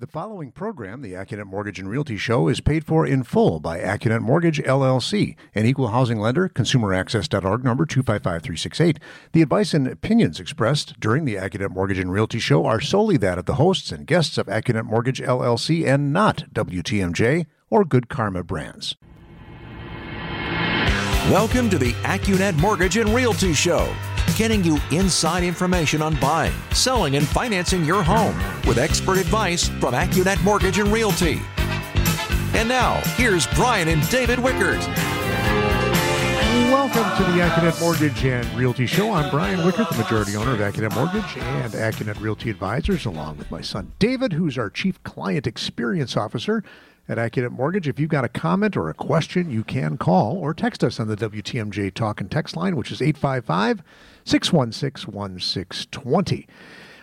The following program, the Accunet Mortgage and Realty Show, is paid for in full by Accunet Mortgage LLC, an equal housing lender, consumeraccess.org number 255368. The advice and opinions expressed during the Accunet Mortgage and Realty Show are solely that of the hosts and guests of Accunet Mortgage LLC and not WTMJ or Good Karma Brands. Welcome to the Accunet Mortgage and Realty Show, getting you inside information on buying, selling, and financing your home with expert advice from Accunet Mortgage and Realty. And now, here's Brian and David Wickert. Welcome to the Accunet Mortgage and Realty Show. I'm Brian Wickert, the majority owner of Accunet Mortgage and Accunet Realty Advisors, along with my son David, who's our Chief Client Experience Officer at Accunet Mortgage. If you've got a comment or a question, you can call or text us on the WTMJ Talk and Text line, which is 855 616 1620.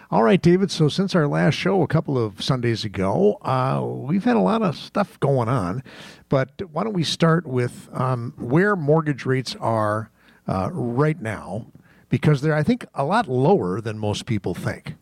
All right, David. So, since our last show a couple of Sundays ago, uh, we've had a lot of stuff going on. But why don't we start with um, where mortgage rates are uh, right now? Because they're, I think, a lot lower than most people think.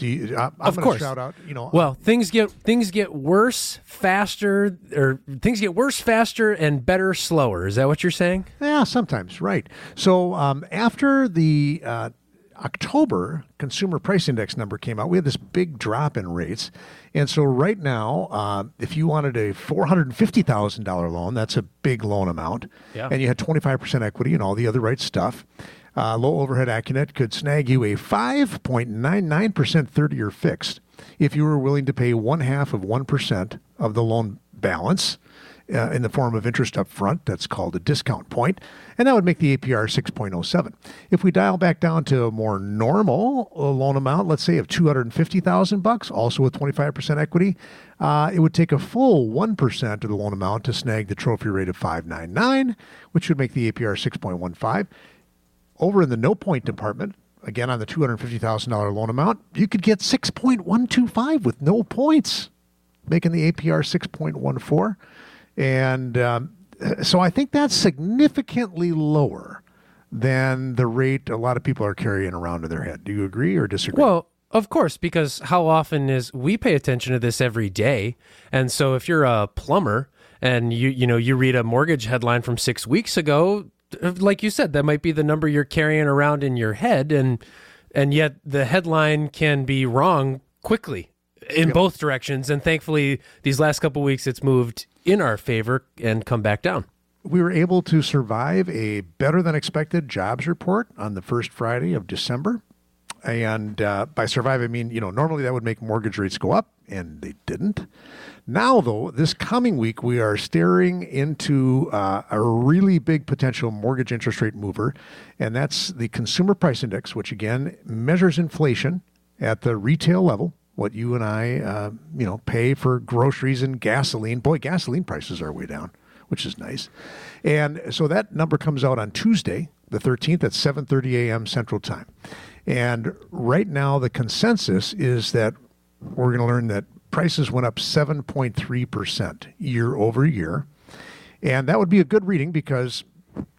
Do you, I, Of course. shout out, you know, Well, things get things get worse faster, or things get worse faster and better slower. Is that what you're saying? Yeah, sometimes, right. So um, after the uh, October Consumer Price Index number came out, we had this big drop in rates. And so right now, uh, if you wanted a $450,000 loan, that's a big loan amount, Yeah. and you had 25% equity and all the other right stuff, uh, low overhead Accunet could snag you a 5.99% 30 year fixed if you were willing to pay one half of 1% of the loan balance uh, in the form of interest up front. That's called a discount point, and that would make the APR 6.07. If we dial back down to a more normal uh, loan amount, let's say of 250,000 bucks, also with 25% equity, uh, it would take a full 1% of the loan amount to snag the trophy rate of 599, which would make the APR 6.15. Over in the no point department, again on the $250,000 loan amount, you could get 6.125 with no points, making the APR 6.14. And um, so I think that's significantly lower than the rate a lot of people are carrying around in their head. Do you agree or disagree? Well, of course, because how often is we pay attention to this every day, and so if you're a plumber and you you know you read a mortgage headline from six weeks ago, like you said, that might be the number you're carrying around in your head, and and yet the headline can be wrong quickly in both directions. And thankfully, these last couple weeks, it's moved in our favor and come back down. we were able to survive a better than expected jobs report on the first Friday of December. And uh, by survive, I mean, you know, normally that would make mortgage rates go up, and they didn't. Now, though, this coming week, we are staring into uh, a really big potential mortgage interest rate mover, and that's the Consumer Price Index, which again measures inflation at the retail level. What you and I, uh, you know, pay for groceries and gasoline. Boy, gasoline prices are way down which is nice. And so that number comes out on Tuesday, the 13th at 7:30 a.m. Central Time. And right now the consensus is that we're going to learn that prices went up 7.3% year over year. And that would be a good reading because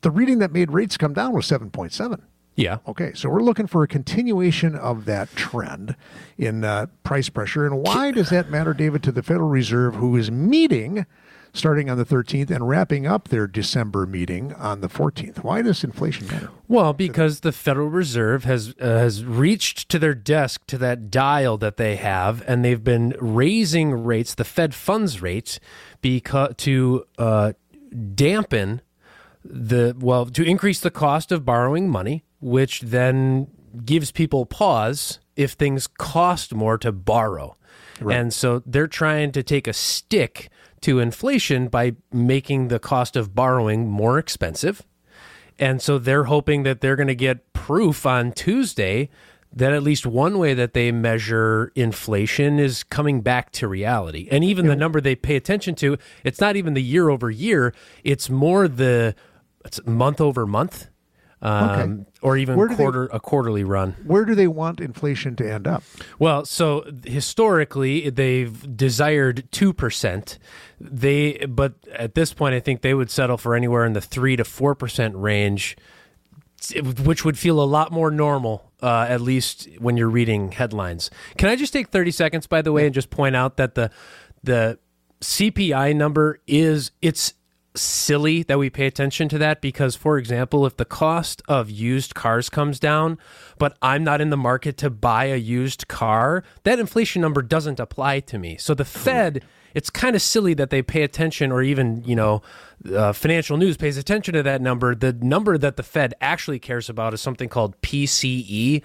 the reading that made rates come down was 7.7. Yeah. Okay, so we're looking for a continuation of that trend in uh, price pressure. And why does that matter, David, to the Federal Reserve, who is meeting starting on the 13th and wrapping up their December meeting on the 14th? Why does inflation matter? Well, because the Federal Reserve has uh, has reached to their desk to that dial that they have, and they've been raising rates, the Fed funds rate, because to uh, dampen the well to increase the cost of borrowing money, which then gives people pause if things cost more to borrow. And so they're trying to take a stick to inflation by making the cost of borrowing more expensive. And so they're hoping that they're going to get proof on Tuesday that at least one way that they measure inflation is coming back to reality. And even the number they pay attention to, it's not even the year over year, it's more the it's month over month. Um, Okay. or even do they- quarter a quarterly run. Where do they want inflation to end up? Well, so historically they've desired two percent. They, but at this point, I think they would settle for anywhere in the three to four percent range, which would feel a lot more normal uh, at least when you're reading headlines. Can I just take 30 seconds, by the way, and just point out that the the CPI number is it's silly that we pay attention to that because for example if the cost of used cars comes down but I'm not in the market to buy a used car that inflation number doesn't apply to me. So the Fed it's kind of silly that they pay attention or even you know uh, financial news pays attention to that number. The number that the Fed actually cares about is something called PCE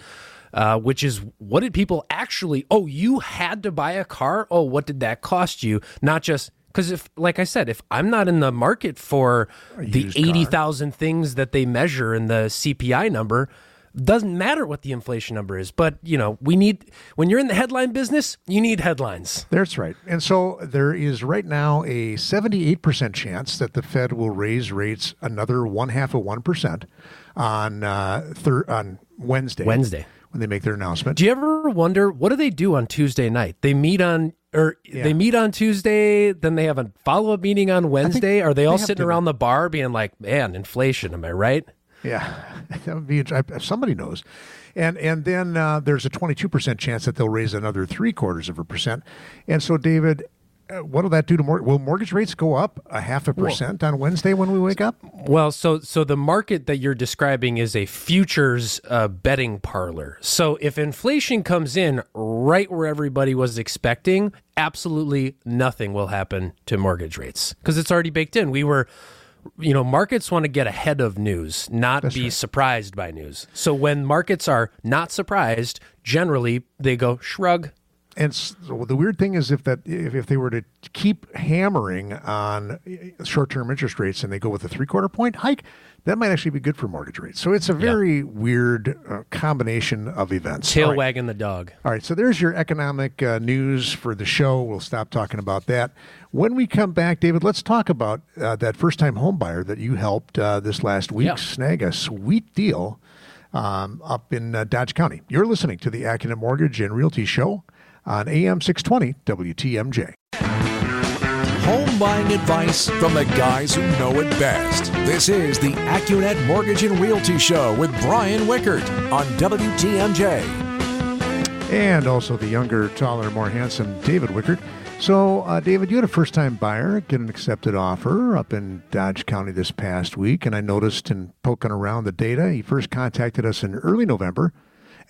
uh, which is what did people actually oh you had to buy a car? Oh what did that cost you? Not just because if, like I said, if I'm not in the market for the eighty thousand things that they measure in the CPI number, doesn't matter what the inflation number is. But you know, we need when you're in the headline business, you need headlines. That's right. And so there is right now a seventy-eight percent chance that the Fed will raise rates another one half of one percent on uh, thir- on Wednesday. Wednesday when they make their announcement. Do you ever wonder what do they do on Tuesday night? They meet on or yeah. they meet on Tuesday, then they have a follow up meeting on Wednesday. Are they all they sitting around the bar being like, "Man, inflation"? Am I right? Yeah, that would be if somebody knows. And and then uh, there's a 22 percent chance that they'll raise another three quarters of a percent. And so, David, uh, what will that do to more? Will mortgage rates go up a half a percent well, on Wednesday when we wake up? Well, so so the market that you're describing is a futures uh, betting parlor. So if inflation comes in right where everybody was expecting, absolutely nothing will happen to mortgage rates because it's already baked in. We were you know, markets want to get ahead of news, not That's be right. surprised by news. So when markets are not surprised, generally they go shrug, and so the weird thing is if that if, if they were to keep hammering on short-term interest rates and they go with a three-quarter point hike that might actually be good for mortgage rates so it's a very yeah. weird uh, combination of events tail right. wagging the dog all right so there's your economic uh, news for the show we'll stop talking about that when we come back david let's talk about uh, that first-time home buyer that you helped uh, this last week yeah. snag a sweet deal um, up in uh, Dodge County. You're listening to the AccuNet Mortgage and Realty Show on AM 620 WTMJ. Home buying advice from the guys who know it best. This is the AccuNet Mortgage and Realty Show with Brian Wickert on WTMJ. And also the younger, taller, more handsome David Wickert. So, uh, David, you had a first time buyer get an accepted offer up in Dodge County this past week. And I noticed in poking around the data, he first contacted us in early November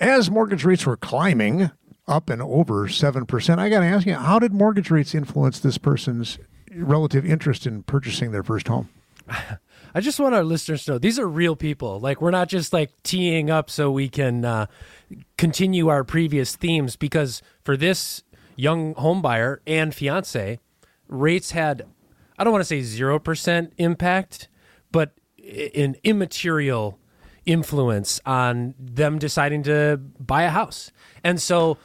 as mortgage rates were climbing up and over 7%. I got to ask you, how did mortgage rates influence this person's relative interest in purchasing their first home? I just want our listeners to know these are real people. Like, we're not just like teeing up so we can uh, continue our previous themes because for this young home buyer and fiance, rates had, I don't want to say 0% impact, but an immaterial influence on them deciding to buy a house. And so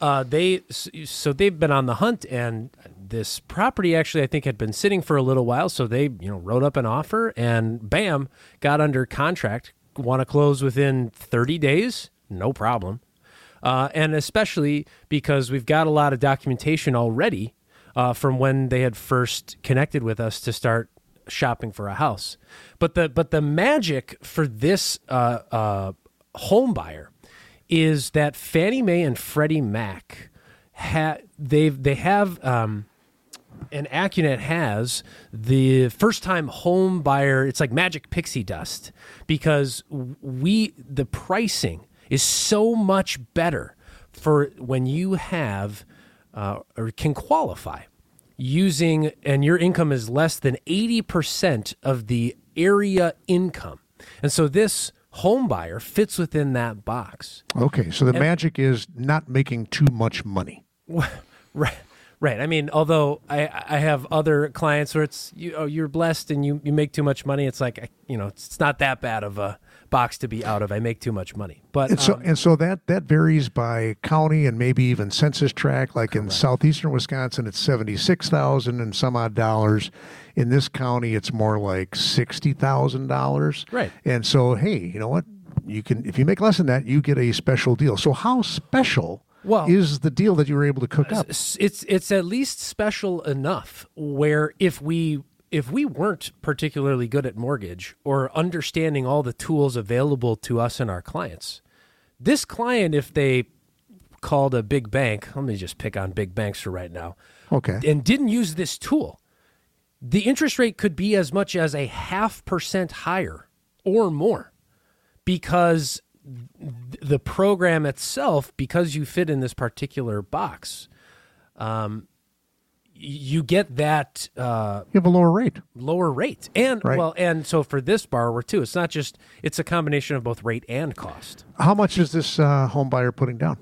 uh, they so they've been on the hunt, and this property actually I think had been sitting for a little while. So they you know wrote up an offer, and bam, got under contract. Want to close within 30 days? No problem. Uh, and especially because we've got a lot of documentation already uh, from when they had first connected with us to start shopping for a house. But the but the magic for this uh, uh home buyer is that Fannie Mae and Freddie Mac ha- they've they have um, and AccuNet has the first time home buyer. It's like magic pixie dust because we the pricing is so much better for when you have uh, or can qualify using and your income is less than 80% of the area income. And so this home buyer fits within that box. Okay, so the and, magic is not making too much money. Right. Right. I mean, although I I have other clients where it's you oh, you're blessed and you, you make too much money, it's like you know it's not that bad of a box to be out of. I make too much money, but and so um, and so that that varies by county and maybe even census tract. Like correct. in southeastern Wisconsin, it's seventy six thousand and some odd dollars. In this county, it's more like sixty thousand dollars. Right. And so, hey, you know what? You can if you make less than that, you get a special deal. So how special? well, is the deal that you were able to cook up. It's it's at least special enough where if we if we weren't particularly good at mortgage or understanding all the tools available to us and our clients, this client, if they called a big bank, let me just pick on big banks for right now, Okay. and didn't use this tool, the interest rate could be as much as a half percent higher or more because the program itself, because you fit in this particular box, um, you get that uh, You have a lower rate. lower rate. And Right. well, and so for this borrower too, it's not just it's a combination of both rate and cost. How much is this uh, home buyer putting down?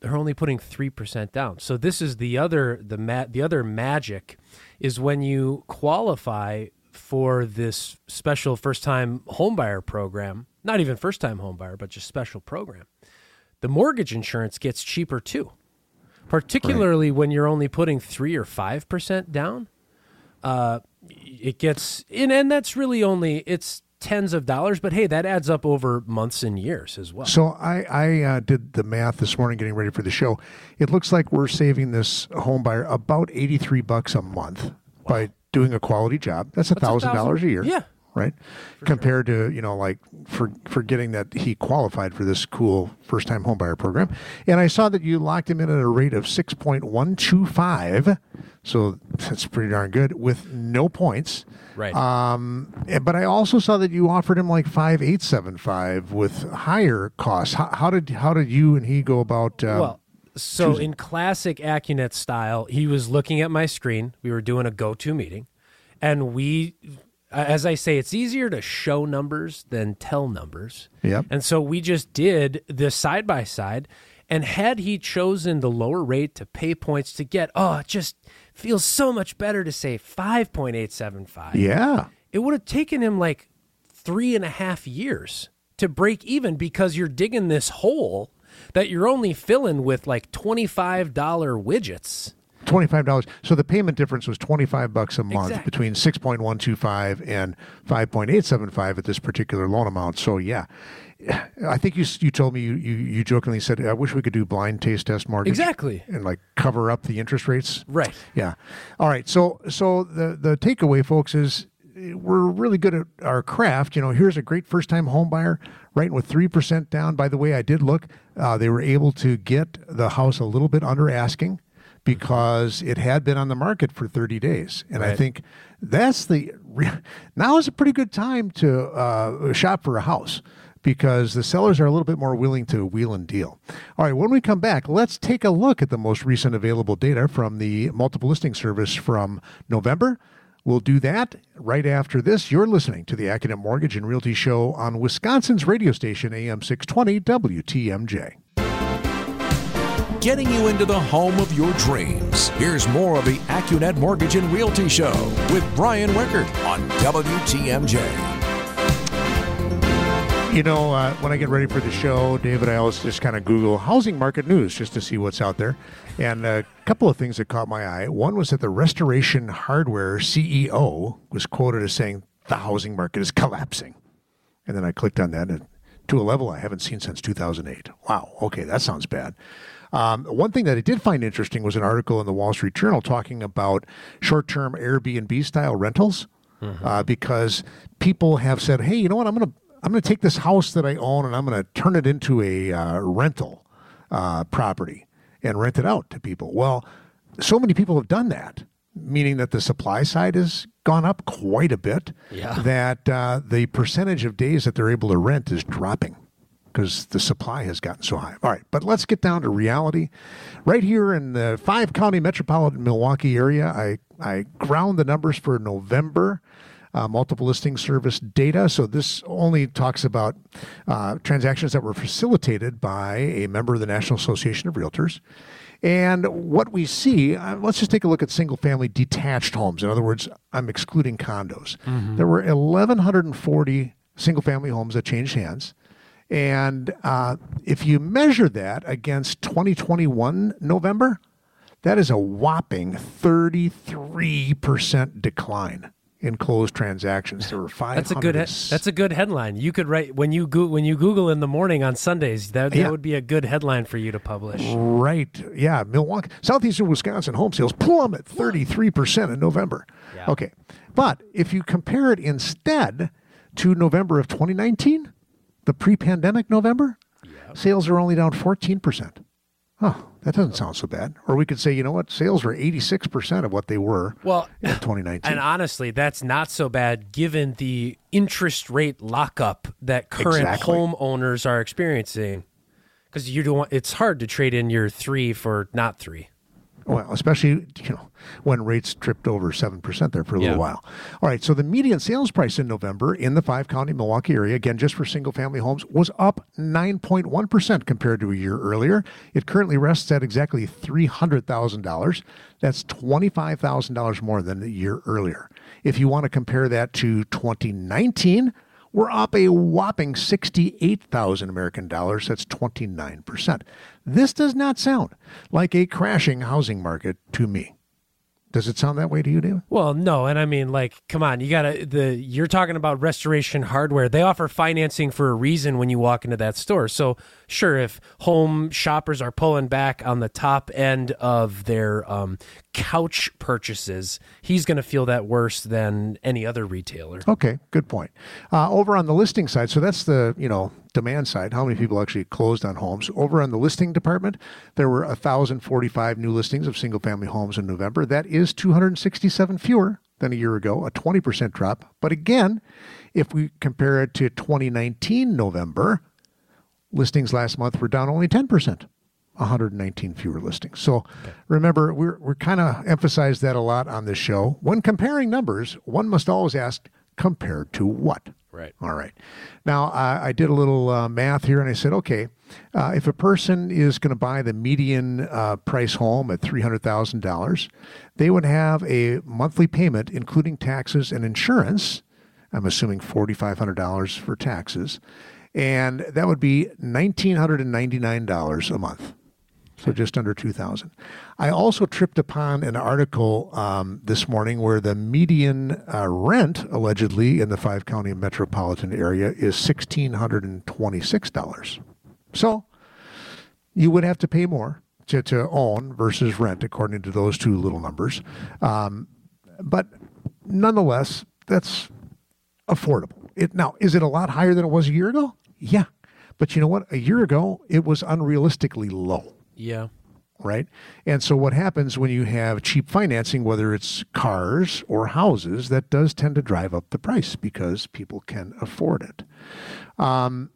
they're only putting three percent down. So this is the other the ma- the other magic is when you qualify for this special first time homebuyer program. Not even first time homebuyer, but just special program. The mortgage insurance gets cheaper too, particularly when you're only putting three or five percent down. Uh, it gets and, and that's really only it's tens of dollars, but hey, that adds up over months and years as well. So I, I uh, did the math this morning getting ready for the show. It looks like we're saving this home buyer about 83 bucks a month by doing a quality job. That's a thousand dollars a year. yeah. Right. Compared to, you know, like for forgetting that he qualified for this cool first time homebuyer program. And I saw that you locked him in at a rate of 6.125. So that's pretty darn good with no points. Right. Um, eh, but I also saw that you offered him like five eight seven five with higher costs. How, how did how did you and he go about? Um, Well, so in classic Accunet style, he was looking at my screen. We were doing a go-to meeting, and we, as I say, it's easier to show numbers than tell numbers. Yep. And so we just did this side by side. And had he chosen the lower rate to pay points to get, oh, it just feels so much better to say five point eight seven five yeah, it would have taken him like three and a half years to break even because you're digging this hole that you're only filling with like $25 widgets. Twenty five dollars. So the payment difference was twenty five bucks a month Exactly. between six point one two five and five point eight seven five at this particular loan amount. So yeah. I think you you told me you, you, you jokingly said I wish we could do blind taste test mortgage Exactly. and like cover up the interest rates Right. Yeah. All right. So so the the takeaway, folks, is we're really good at our craft. You know, here's a great first time home buyer, right with three percent down. By the way, I did look. Uh, they were able to get the house a little bit under asking because it had been on the market for 30 days, and I think that's the now is a pretty good time to uh, shop for a house because the sellers are a little bit more willing to wheel and deal. All right, when we come back, let's take a look at the most recent available data from the multiple listing service from November. We'll do that right after this. You're listening to the AccuNet Mortgage and Realty Show on Wisconsin's radio station, AM 620 WTMJ. Getting you into the home of your dreams. Here's more of the AccuNet Mortgage and Realty Show with Brian Wickert on WTMJ. You know, uh, when I get ready for the show, David, I always just kind of Google housing market news just to see what's out there. And a couple of things that caught my eye. One was that the Restoration Hardware CEO was quoted as saying the housing market is collapsing. And then I clicked on that and to a level I haven't seen since 2008. Wow. Okay, that sounds bad. Um, one thing that I did find interesting was an article in the Wall Street Journal talking about short term Airbnb style rentals uh, because people have said, hey, you know what? I'm going to I'm going to take this house that I own and I'm going to turn it into a uh, rental uh, property and rent it out to people. Well, so many people have done that, meaning that the supply side has gone up quite a bit. Yeah. That uh, the percentage of days that they're able to rent is dropping because the supply has gotten so high. All right, but let's get down to reality. Right here in the five county metropolitan Milwaukee area, I, I ground the numbers for November. Uh, multiple listing service data. So this only talks about uh, transactions that were facilitated by a member of the National Association of Realtors. And what we see, uh, let's just take a look at single family detached homes. In other words, I'm excluding condos. There were 1,140 single family homes that changed hands. And uh, if you measure that against 2021 November, that is a whopping 33% decline in closed transactions. There were five. That's a good he- that's a good headline. You could write when you go- when you Google in the morning on Sundays. That, that Yeah. would be a good headline for you to publish. Right. Yeah. Milwaukee, southeastern Wisconsin home sales plummet 33% in November. Yeah. Okay. But if you compare it instead to November of 2019, the pre pandemic November, Sales are only down 14%. Huh, that doesn't sound so bad. Or we could say, you know what, sales were 86% of what they were Well, in 2019. and honestly, that's not so bad given the interest rate lockup that current Exactly. homeowners are experiencing. Because you don't want, it's hard to trade in your three for not three. Well, especially you know when rates tripped over seven percent there for a Yeah. little while. All right, so the median sales price in November in the five county Milwaukee area, again just for single family homes, was up nine point one percent compared to a year earlier. It currently rests at exactly three hundred thousand dollars. That's twenty five thousand dollars more than the year earlier. If you want to compare that to twenty nineteen. We're up a whopping 68,000 American dollars. That's 29%. This does not sound like a crashing housing market to me. Does it sound that way to you, David? Well, no, and I mean, like, come on, you gotta the. You're talking about restoration hardware. They offer financing for a reason when you walk into that store. So, sure, if home shoppers are pulling back on the top end of their um, couch purchases, he's going to feel that worse than any other retailer. Okay, good point. Uh, over on the listing side, so that's the you know demand side. How many people actually closed on homes? Over on the listing department, there were 1,045 new listings of single-family homes in November. That is 267 fewer than a year ago, a 20% drop. But again, if we compare it to 2019 November, listings last month were down only 10%. 119 fewer listings. So remember, we're, we're kind of emphasize that a lot on this show. When comparing numbers, one must always ask, compared to what? Right. All right. Now, uh, I did a little uh, math here and I said, okay, uh, if a person is going to buy the median uh, price home at $300,000, they would have a monthly payment, including taxes and insurance. I'm assuming $4,500 for taxes. And that would be $1,999 a month. So just under 2000 I also tripped upon an article um, this morning where the median uh, rent, allegedly, in the five county metropolitan area is $1,626. So you would have to pay more to, to own versus rent, according to those two little numbers. Um, but nonetheless, that's affordable. It now is it a lot higher than it was a year ago? Yeah, but you know what? A year ago, it was unrealistically low Yeah. right? And so what happens when you have cheap financing, whether it's cars or houses, that does tend to drive up the price because people can afford it. Um,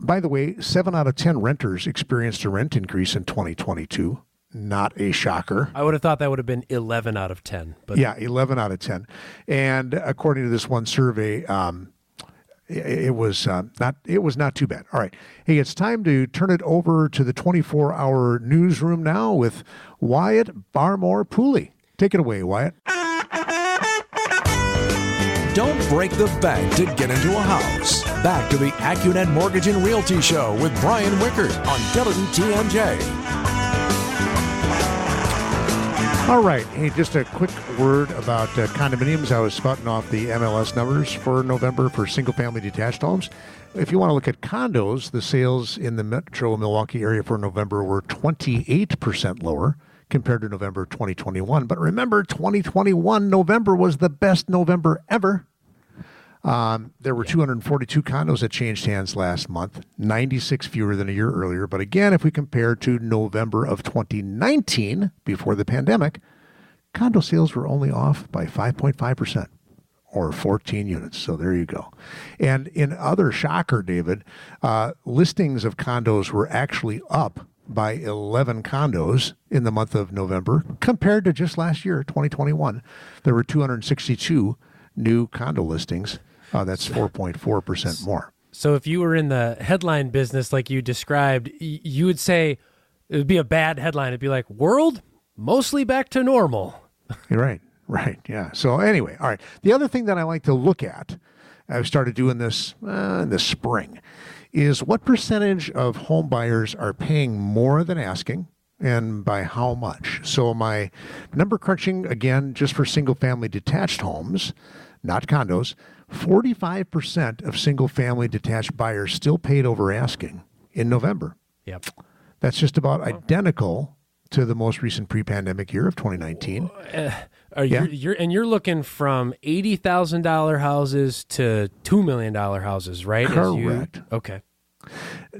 by the way, seven out of 10 renters experienced a rent increase in 2022. Not a shocker. I would have thought that would have been 11 out of 10. But Yeah, 11 out of 10. And according to this one survey, um, it was uh, not it was not too bad. All right. Hey, it's time to turn it over to the 24-hour newsroom now with Wyatt Barmore Pooley. Take it away, Wyatt. Don't break the bank to get into a house. Back to the AccuNet Mortgage and Realty Show with Brian Wickert on WTMJ. All right. Hey, just a quick word about uh, condominiums. I was spouting off the MLS numbers for November for single family detached homes. If you want to look at condos, the sales in the metro Milwaukee area for November were 28% lower compared to November 2021. But remember, 2021 November was the best November ever. Um, there were 242 condos that changed hands last month, 96 fewer than a year earlier. But again, if we compare to November of 2019, before the pandemic, condo sales were only off by 5.5% or 14 units. So there you go. And in other shocker, David, uh, listings of condos were actually up by 11 condos in the month of November compared to just last year, 2021. There were 262 new condo listings. Uh, that's 4.4% more. So if you were in the headline business like you described, you would say it would be a bad headline. It'd be like, world mostly back to normal. You're right. Right. Yeah. So anyway, all right. The other thing that I like to look at, I've started doing this uh, in the spring, is what percentage of home buyers are paying more than asking and by how much. So my number crunching again, just for single family detached homes, not condos, 45% of single family detached buyers still paid over asking in November. Yep. That's just about identical to the most recent pre-pandemic year of 2019. Are Yeah. you you're and you're looking from eighty thousand dollar houses to two million dollar houses, right? As you- Correct. okay.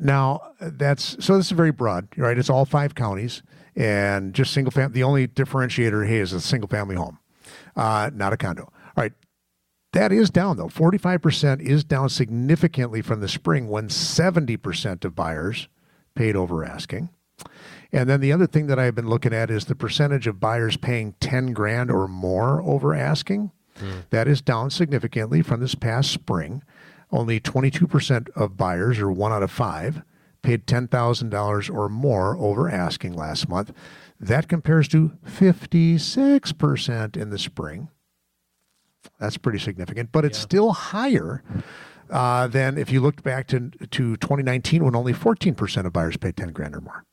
Now that's so this is very broad, right? It's all five counties and just single family. The only differentiator hey is a single family home, uh, not a condo. All right, that is down though. Forty five percent is down significantly from the spring when seventy percent of buyers paid over asking. And then the other thing that I've been looking at is the percentage of buyers paying 10 grand or more over asking. Mm. That is down significantly from this past spring. Only 22% of buyers, or one out of five, paid $10,000 or more over asking last month. That compares to 56% in the spring. That's pretty significant, but it's yeah. still higher uh, than if you looked back to, to 2019 when only 14% of buyers paid 10 grand or more.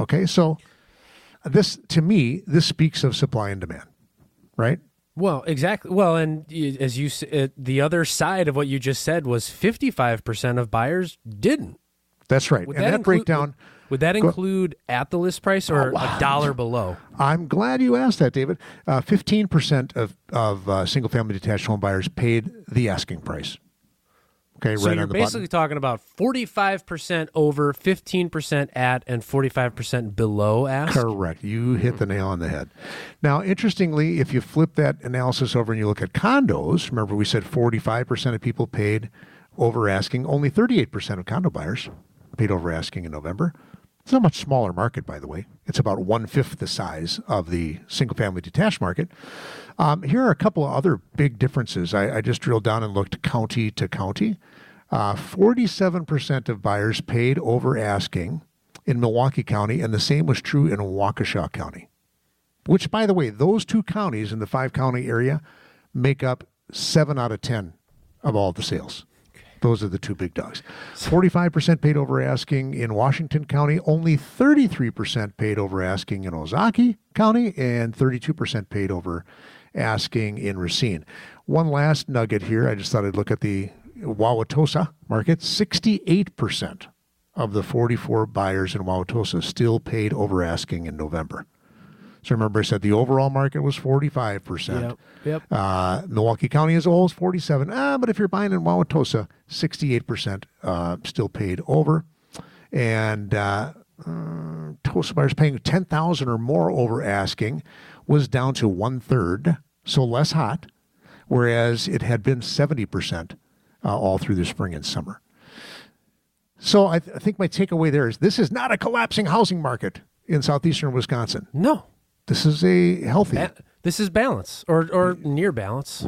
Okay, so this to me this speaks of supply and demand, right? Well, exactly. Well, and as you uh, the other side of what you just said was 55% of buyers didn't. That's right. Would and that, that include, breakdown would, would that include at the list price or oh, a dollar below? I'm glad you asked that, David. Uh, 15% of of uh, single family detached home buyers paid the asking price. Okay, so right you're basically button. talking about 45% over, 15% at, and 45% below ask? Correct. You hit the nail on the head. Now, interestingly, if you flip that analysis over and you look at condos, remember we said 45% of people paid over asking, only 38% of condo buyers paid over asking in November. It's a much smaller market, by the way. It's about one fifth the size of the single family detached market. Um, here are a couple of other big differences. I, I just drilled down and looked county to county. Uh, 47% of buyers paid over asking in Milwaukee County, and the same was true in Waukesha County. Which, by the way, those two counties in the five county area make up seven out of 10 of all the sales. Those are the two big dogs. 45% paid over asking in Washington County, only 33% paid over asking in Ozaukee County, and 32% paid over asking in Racine. One last nugget here. I just thought I'd look at the Wauwatosa market. 68% of the 44 buyers in Wauwatosa still paid over asking in November. So remember, I said the overall market was 45%. Yep. yep. Uh, Milwaukee County as a whole is 47. Ah, but if you're buying in Wauwatosa, 68% uh, still paid over. And uh, uh, Tosa buyers paying 10000 or more over asking was down to one third, so less hot, whereas it had been 70% uh, all through the spring and summer. So I, th- I think my takeaway there is this is not a collapsing housing market in southeastern Wisconsin. No, this is a healthy. Ba- this is balance or or near balance.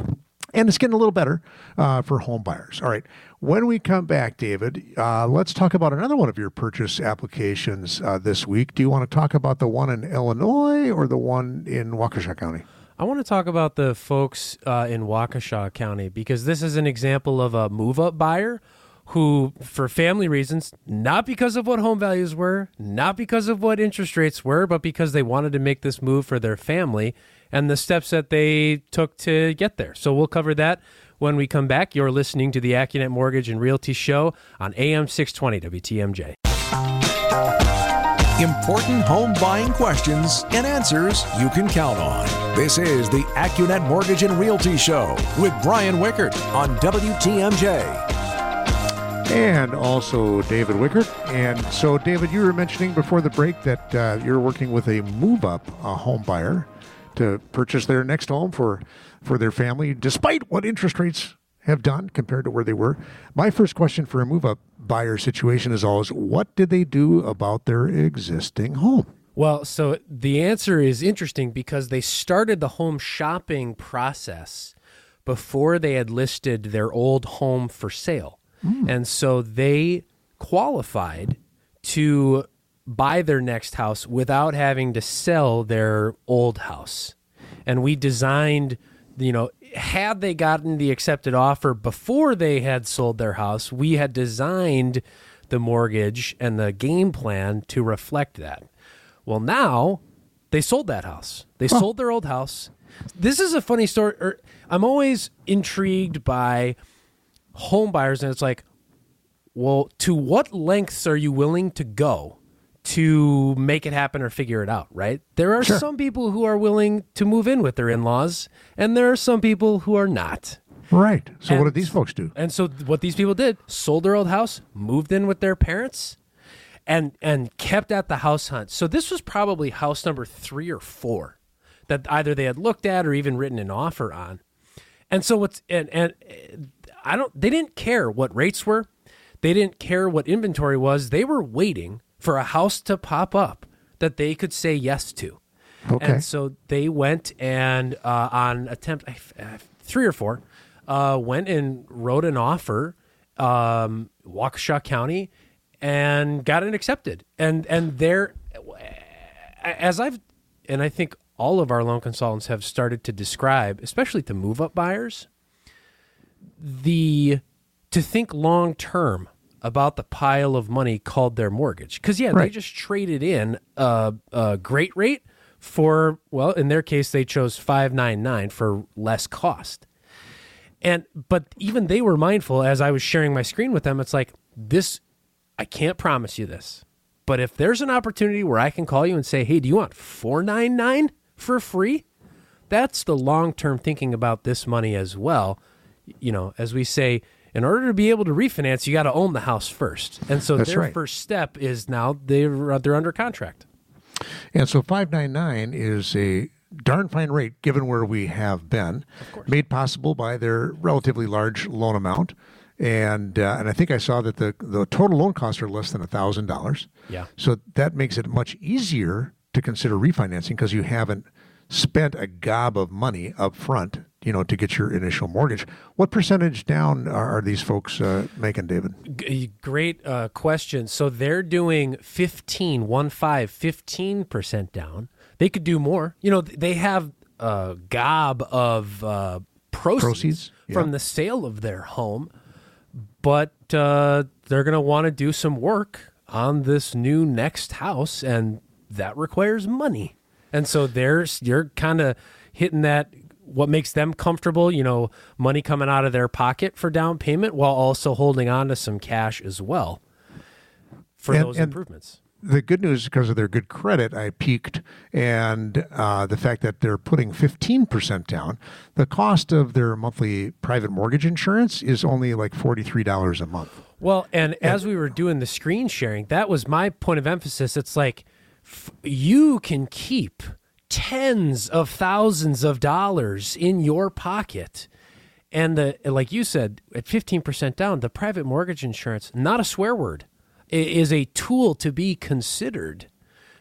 And it's getting a little better uh, for home buyers. All right. When we come back, David, uh, let's talk about another one of your purchase applications uh, this week. Do you want to talk about the one in Illinois or the one in Waukesha County? I want to talk about the folks uh, in Waukesha County because this is an example of a move up buyer who, for family reasons, not because of what home values were, not because of what interest rates were, but because they wanted to make this move for their family and the steps that they took to get there. So we'll cover that when we come back. You're listening to the AccuNet Mortgage and Realty Show on AM 620 WTMJ. Important home buying questions and answers you can count on. This is the AccuNet Mortgage and Realty Show with Brian Wickert on WTMJ and also David Wickert. And so, David, you were mentioning before the break that uh, you're working with a move up a home buyer to purchase their next home for, for their family, despite what interest rates have done compared to where they were. My first question for a move up buyer situation is always what did they do about their existing home? Well, so the answer is interesting because they started the home shopping process before they had listed their old home for sale. Mm. And so they qualified to buy their next house without having to sell their old house. And we designed, you know, had they gotten the accepted offer before they had sold their house, we had designed the mortgage and the game plan to reflect that. Well, now they sold that house. They huh. sold their old house. This is a funny story. Er, I'm always intrigued by home buyers, and it's like, well, to what lengths are you willing to go to make it happen or figure it out, right? There are sure. some people who are willing to move in with their in laws, and there are some people who are not. Right. So what did these folks do? And so what these people did, sold their old house, moved in with their parents, and and kept at the house hunt. So this was probably house number 3 or 4 that either they had looked at or even written an offer on. And so what's and and I don't they didn't care what rates were. They didn't care what inventory was. They were waiting for a house to pop up that they could say yes to. Okay. And so they went and uh, on attempt uh, three or four, uh, went and wrote an offer, um, Waukesha County, and got it accepted. And and there, as I've and I think all of our loan consultants have started to describe, especially to move up buyers, the to think long term about the pile of money called their mortgage. Because yeah, they just traded in a, a great rate for well, in their case, they chose five nine nine for less cost. And but even they were mindful as I was sharing my screen with them. It's like this. I can't promise you this, but if there's an opportunity where I can call you and say, "Hey, do you want four nine nine for free?" That's the long term thinking about this money as well. You know, as we say, in order to be able to refinance, you got to own the house first. And so That's their right. first step is now they're they're under contract. And so 599 is a darn fine rate given where we have been, made possible by their relatively large loan amount. And uh, and I think I saw that the the total loan costs are less than thousand dollars. Yeah. So that makes it much easier to consider refinancing because you haven't spent a gob of money up front, you know, to get your initial mortgage. What percentage down are, these folks uh, making, David? G- great uh, question. So they're doing 15, one five, 15% down. They could do more. You know, they have a gob of uh, proceeds, Proceeds, yeah. from the sale of their home, but uh, they're going to want to do some work on this new next house, and that requires money. And so there's you're kind of hitting that what makes them comfortable, you know, money coming out of their pocket for down payment while also holding on to some cash as well for And- those and- improvements. the good news because of their good credit, I peaked, and uh, the fact that they're putting 15% down, the cost of their monthly private mortgage insurance is only like $43 a month. Well, and as we were doing the screen sharing, that was my point of emphasis. It's like f- you can keep tens of thousands of dollars in your pocket. And the like you said, at 15% down, the private mortgage insurance, not a swear word, is a tool to be considered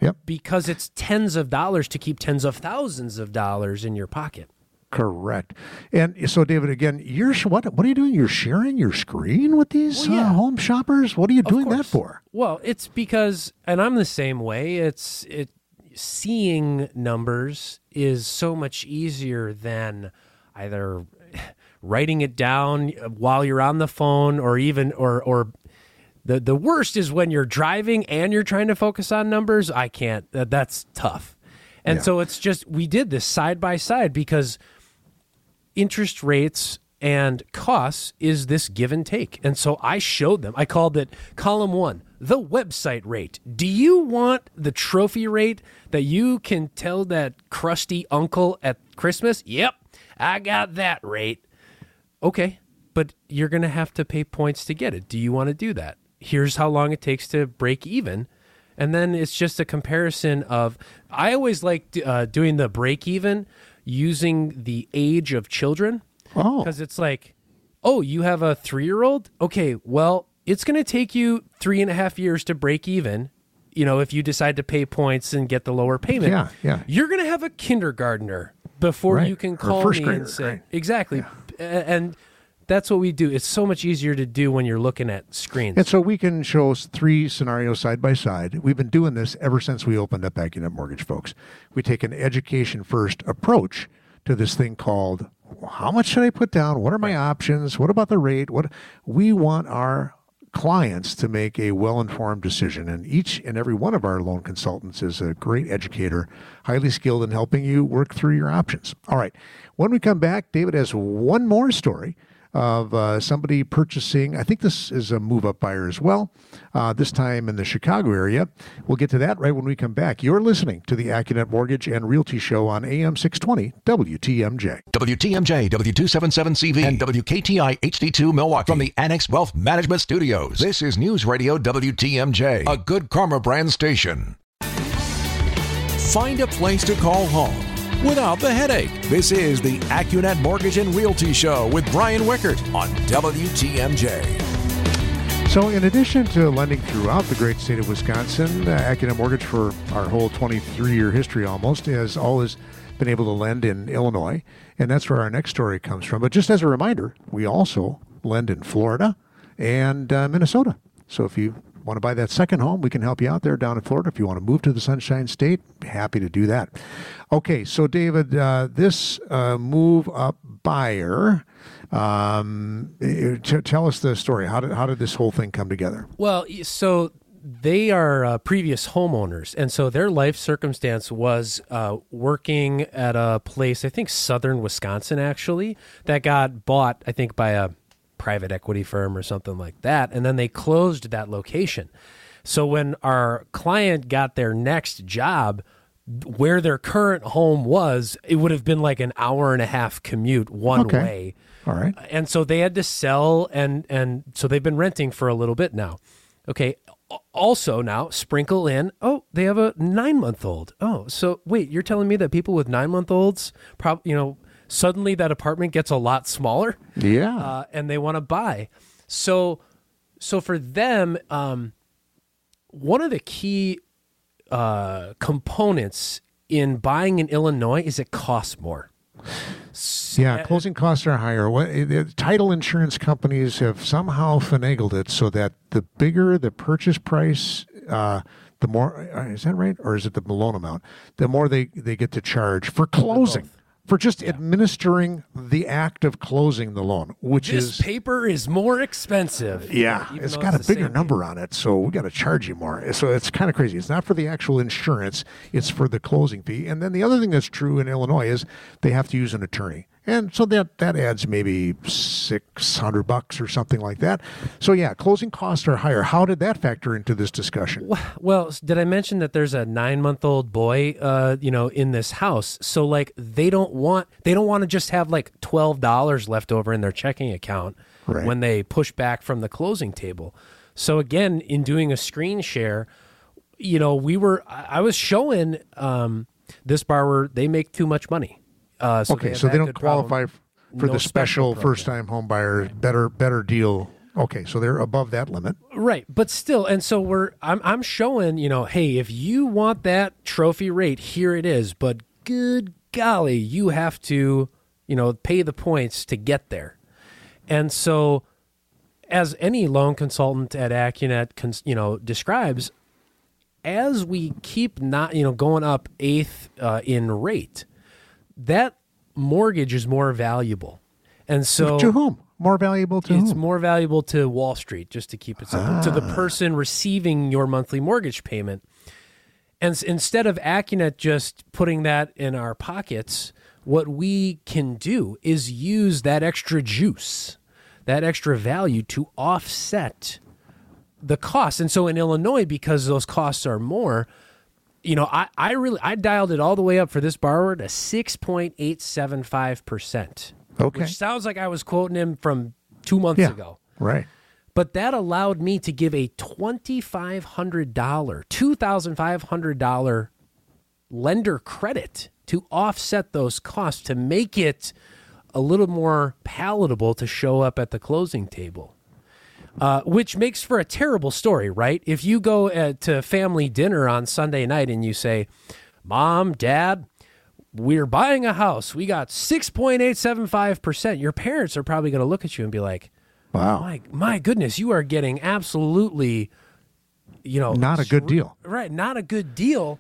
Yep, because it's tens of dollars to keep tens of thousands of dollars in your pocket. correct. And so, David, again, you're what? What are you doing? You're sharing your screen with these Well, yeah. uh, home shoppers. What are you doing that for? Well, it's because, and I'm the same way. It's it seeing numbers is so much easier than either writing it down while you're on the phone or even or or the the worst is when you're driving and you're trying to focus on numbers. I can't. That, that's tough. And Yeah. so it's just we did this side by side because interest rates and costs is this give and take. And so I showed them, I called it column one, the website rate. Do you want the trophy rate that you can tell that crusty uncle at Christmas? Yep, I got that rate. Okay, but you're going to have to pay points to get it. Do you want to do that? Here's how long it takes to break even. And then it's just a comparison of. I always like uh, doing the break even using the age of children Oh, because it's like, oh, you have a three year old? Okay, well, it's going to take you three and a half years to break even. You know, if you decide to pay points and get the lower payment, Yeah, yeah. you're going to have a kindergartner before Right. you can call me grader, and say right. exactly. A- And that's what we do. It's so much easier to do when you're looking at screens. And so we can show three scenarios side by side. We've been doing this ever since we opened up AccuNet Mortgage, folks. We take an education first approach to this thing called how much should I put down? What are my options? What about the rate? What we want our clients to make a well-informed decision and each and every one of our loan consultants is a great educator highly skilled in helping you work through your options all right when we come back david has one more story of uh, somebody purchasing. I think this is a move up buyer as well, uh, this time in the Chicago area. We'll get to that right when we come back. You're listening to the AccuNet Mortgage and Realty Show on AM 620 WTMJ. WTMJ, W277CV, and WKTI HD2 Milwaukee from the Annex Wealth Management Studios. This is News Radio WTMJ, a good karma brand station. Find a place to call home without the headache. This is the AccuNet Mortgage and Realty Show with Brian Wickert on WTMJ. So, in addition to lending throughout the great state of Wisconsin, uh, AccuNet Mortgage for our whole 23 year history almost has always been able to lend in Illinois. And that's where our next story comes from. But just as a reminder, we also lend in Florida and uh, Minnesota. So, if you want to buy that second home, we can help you out there down in Florida. If you want to move to the Sunshine State, happy to do that. Okay, so David, uh, this uh, move up buyer, um, t- tell us the story. How did how did this whole thing come together? Well, so they are uh, previous homeowners, and so their life circumstance was uh, working at a place, I think southern Wisconsin, actually, that got bought, I think, by a private equity firm or something like that. And then they closed that location. So when our client got their next job, where their current home was, it would have been like an hour and a half commute one Okay. way. All right. And so they had to sell and and so they've been renting for a little bit now. Okay. Also now sprinkle in, oh, they have a 9-month-old. Oh, so wait, you're telling me that people with 9-month-olds prob you know, suddenly that apartment gets a lot smaller? Yeah. uh, and they want to buy. So, so for them, um, one of the key uh, components in buying in Illinois is it costs more. Yeah, closing costs are higher. What, the title insurance companies have somehow finagled it so that the bigger the purchase price, uh, the more uh, is that right, or is it the loan amount? The more they they get to charge for closing, for just administering the act of closing the loan, which This is paper is more expensive. yeah, even it's got a it's the bigger number on it, so we got to charge you more. So it's kind of crazy. It's not for the actual insurance; it's for the closing fee. And then the other thing that's true in Illinois is they have to use an attorney, and so that that adds maybe six hundred bucks or something like that. So yeah, closing costs are higher. How did that factor into this discussion? Well, did I mention that there's a nine month old boy, uh, you know, in this house? So like, they don't want they don't want to just have like twelve dollars left over in their checking account Right. when they push back from the closing table. So again, in doing a screen share, you know, we were I I was showing um, this borrower they make too much money. Uh, so Okay, have so they don't good problem. qualify for No the special special first-time home buyer better better deal. Okay, so they're above that limit. Right, but still, and so we're I'm I'm showing, you know, hey, if you want that trophy rate, here it is, but good golly, you have to, you know, pay the points to get there. And so as any loan consultant at AccuNet, cons- you know, describes, as we keep not, you know, going up eighth uh, in rate, that mortgage is more valuable. And so to whom? More valuable to it's whom? more valuable to Wall Street, just to keep it simple, to the ah. person receiving your monthly mortgage payment. And instead of AccuNet just putting that in our pockets, what we can do is use that extra juice, that extra value to offset the cost. And so in Illinois, because those costs are more, you know, I, I really I dialed it all the way up for this borrower to six point eight seven five percent. Okay. Which sounds like I was quoting him from two months yeah, ago. right. But that allowed me to give a $2,500, $2,500 lender credit to offset those costs to make it a little more palatable to show up at the closing table. Uh, which makes for a terrible story, right? If you go uh, to family dinner on Sunday night and you say, Mom, Dad, we're buying a house. We got 6.875%. Your parents are probably going to look at you and be like, Wow. my my goodness, you are getting absolutely, you know, Not a good deal. right? Not a good deal,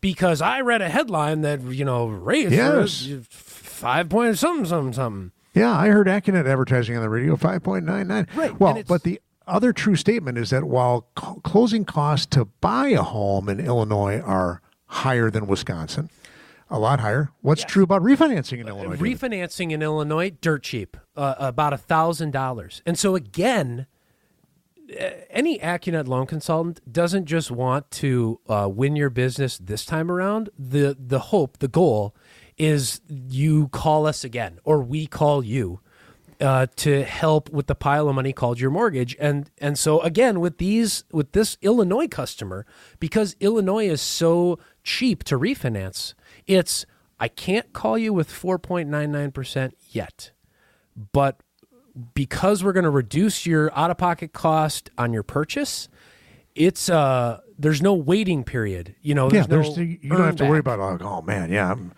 because I read a headline that you know raised Yes. five point something something something. Yeah, I heard Accunet advertising on the radio, 5.99. Right, Well, but the other true statement is that while co- closing costs to buy a home in Illinois are higher than Wisconsin, a lot higher. What's Yes. true about refinancing in Illinois? David? refinancing in Illinois, dirt cheap, uh, about a thousand dollars. And so again, uh, any AccuNet loan consultant doesn't just want to uh, win your business this time around. The the hope, the goal, is you call us again, or we call you. Uh, to help with the pile of money called your mortgage, and and so again with these with this Illinois customer, because Illinois is so cheap to refinance, it's I can't call you with 4.99% yet. But because we're going to reduce your out of pocket cost on your purchase, it's uh there's no waiting period. You know, yeah, there's, there's no the, you don't have to earn worry about like, oh man, yeah, I'm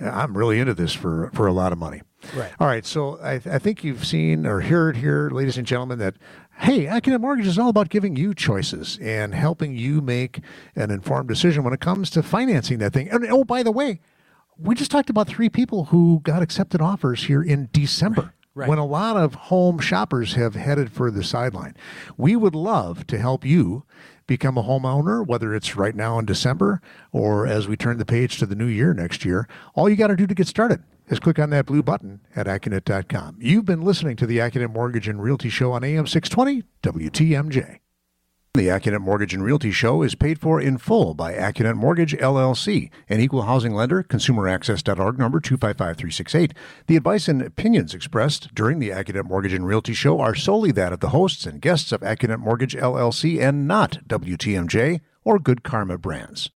I'm really into this for for a lot of money. Right. All right, so I, I think you've seen or heard here, ladies and gentlemen, that hey, Accunet Mortgage is all about giving you choices and helping you make an informed decision when it comes to financing that thing. And oh, by the way, we just talked about three people who got accepted offers here in December. Right. When a lot of home shoppers have headed for the sideline. We would love to help you become a homeowner, whether it's right now in December or as we turn the page to the new year next year. All you got to do to get started is click on that blue button at Accunet.com. You've been listening to the Accunet Mortgage and Realty Show on AM 620 WTMJ. The Accunet Mortgage and Realty Show is paid for in full by Accunet Mortgage LLC, an equal housing lender, consumeraccess.org number 255368. The advice and opinions expressed during the Accunet Mortgage and Realty Show are solely that of the hosts and guests of Accunet Mortgage LLC and not WTMJ or Good Karma Brands.